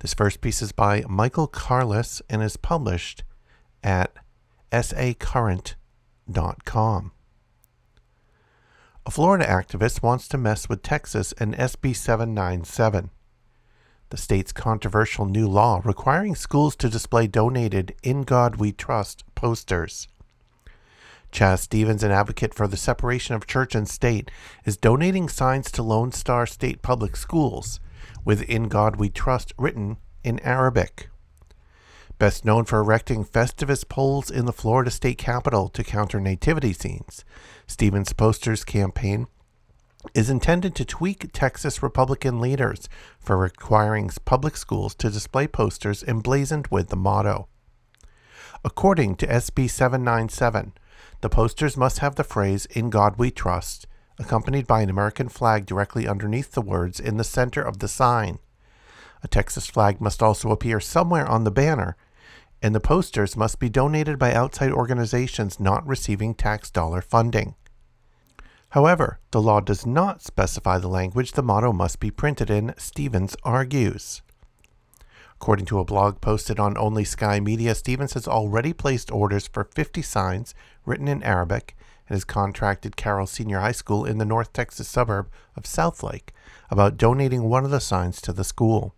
This first piece is by Michael Karlis and is published at sacurrent.com. A Florida activist wants to mess with Texas and SB 797, the state's controversial new law requiring schools to display donated In God We Trust posters. Chaz Stevens, an advocate for the separation of church and state, is donating signs to Lone Star State Public Schools with In God We Trust written in Arabic. Best known for erecting Festivus poles in the Florida state capitol to counter nativity scenes, Stevens' posters campaign is intended to tweak Texas Republican leaders for requiring public schools to display posters emblazoned with the motto. According to SB 797, the posters must have the phrase, In God We Trust, accompanied by an American flag directly underneath the words in the center of the sign. A Texas flag must also appear somewhere on the banner, and the posters must be donated by outside organizations not receiving tax dollar funding. However, the law does not specify the language the motto must be printed in, Stevens argues. According to a blog posted on Only Sky Media, Stevens has already placed orders for 50 signs written in Arabic and has contracted Carroll Senior High School in the North Texas suburb of Southlake about donating one of the signs to the school.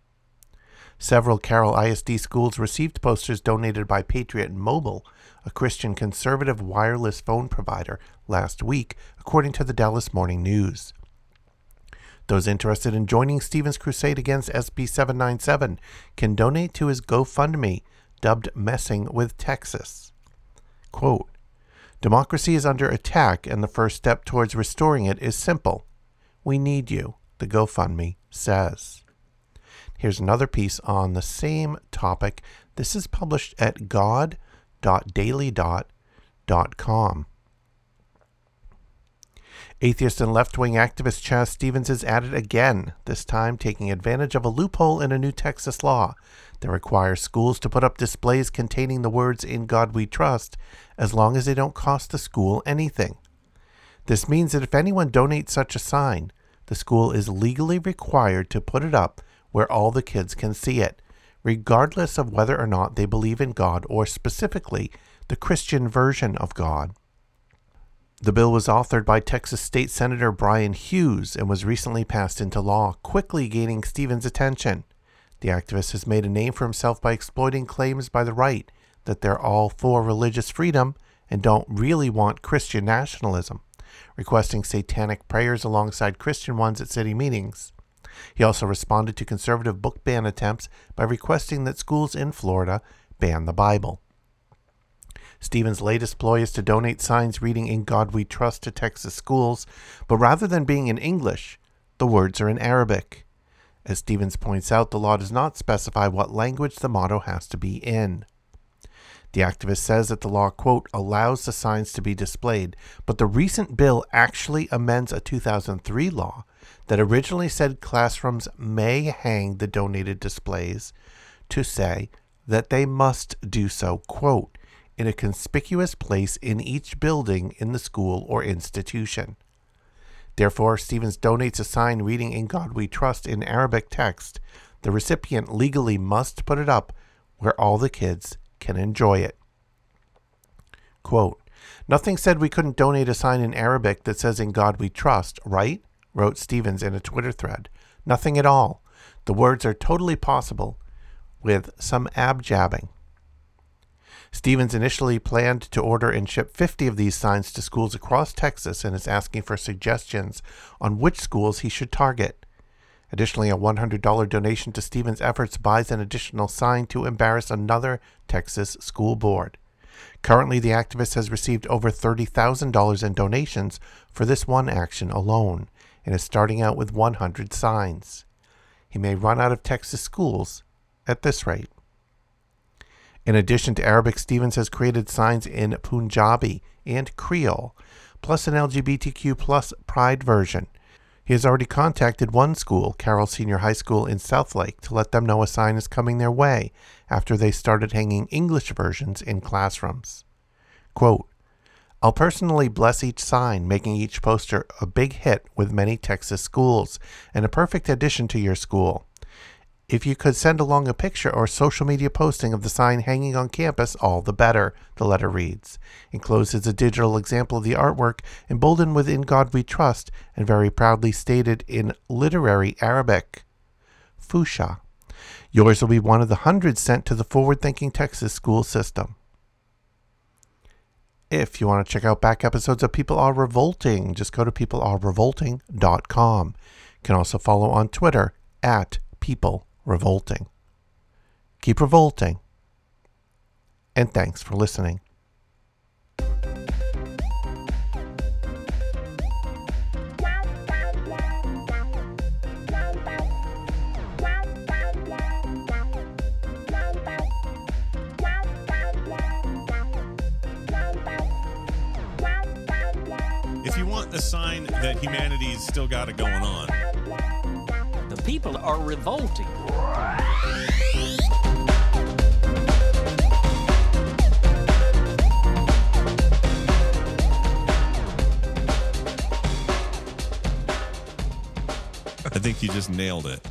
Several Carroll ISD schools received posters donated by Patriot Mobile, a Christian conservative wireless phone provider, last week, according to the Dallas Morning News. Those interested in joining Stevens' crusade against SB 797 can donate to his GoFundMe, dubbed Messing with Texas. Quote, Democracy is under attack, and the first step towards restoring it is simple. We need you, the GoFundMe says. Here's another piece on the same topic. This is published at god.dailydot.com. Atheist and left wing activist Chaz Stevens is at it again, this time taking advantage of a loophole in a new Texas law that requires schools to put up displays containing the words In God We Trust as long as they don't cost the school anything. This means that if anyone donates such a sign, the school is legally required to put it up where all the kids can see it, regardless of whether or not they believe in God or specifically the Christian version of God. The bill was authored by Texas State Senator Brian Hughes and was recently passed into law, quickly gaining Stevens' attention. The activist has made a name for himself by exploiting claims by the right that they're all for religious freedom and don't really want Christian nationalism, requesting satanic prayers alongside Christian ones at city meetings. He also responded to conservative book ban attempts by requesting that schools in Florida ban the Bible. Stevens' latest ploy is to donate signs reading In God We Trust to Texas schools, but rather than being in English, the words are in Arabic. As Stevens points out, the law does not specify what language the motto has to be in. The activist says that the law, quote, allows the signs to be displayed, but the recent bill actually amends a 2003 law that originally said classrooms may hang the donated displays to say that they must do so, quote, in a conspicuous place in each building in the school or institution. Therefore, Stevens donates a sign reading In God We Trust in Arabic text. The recipient legally must put it up where all the kids can enjoy it. Quote, Nothing said we couldn't donate a sign in Arabic that says In God We Trust, right? wrote Stevens in a Twitter thread. Nothing at all. The words are totally possible with some abjabbing. Stevens initially planned to order and ship 50 of these signs to schools across Texas and is asking for suggestions on which schools he should target. Additionally, a $100 donation to Stevens' efforts buys an additional sign to embarrass another Texas school board. Currently, the activist has received over $30,000 in donations for this one action alone and is starting out with 100 signs. He may run out of Texas schools at this rate. In addition to Arabic, Stevens has created signs in Punjabi and Creole, plus an LGBTQ plus pride version. He has already contacted one school, Carroll Senior High School in Southlake, to let them know a sign is coming their way after they started hanging English versions in classrooms. Quote, I'll personally bless each sign, making each poster a big hit with many Texas schools and a perfect addition to your school. If you could send along a picture or social media posting of the sign hanging on campus, all the better, the letter reads. Enclosed is a digital example of the artwork, emboldened with In God We Trust, and very proudly stated in literary Arabic. Fusha. Yours will be one of the hundreds sent to the forward thinking Texas school system. If you want to check out back episodes of People Are Revolting, just go to peoplearerevolting.com. You can also follow on Twitter at People Revolting. Keep revolting. And thanks for listening. If you want a sign that humanity's still got it going on, people are revolting. I think you just nailed it.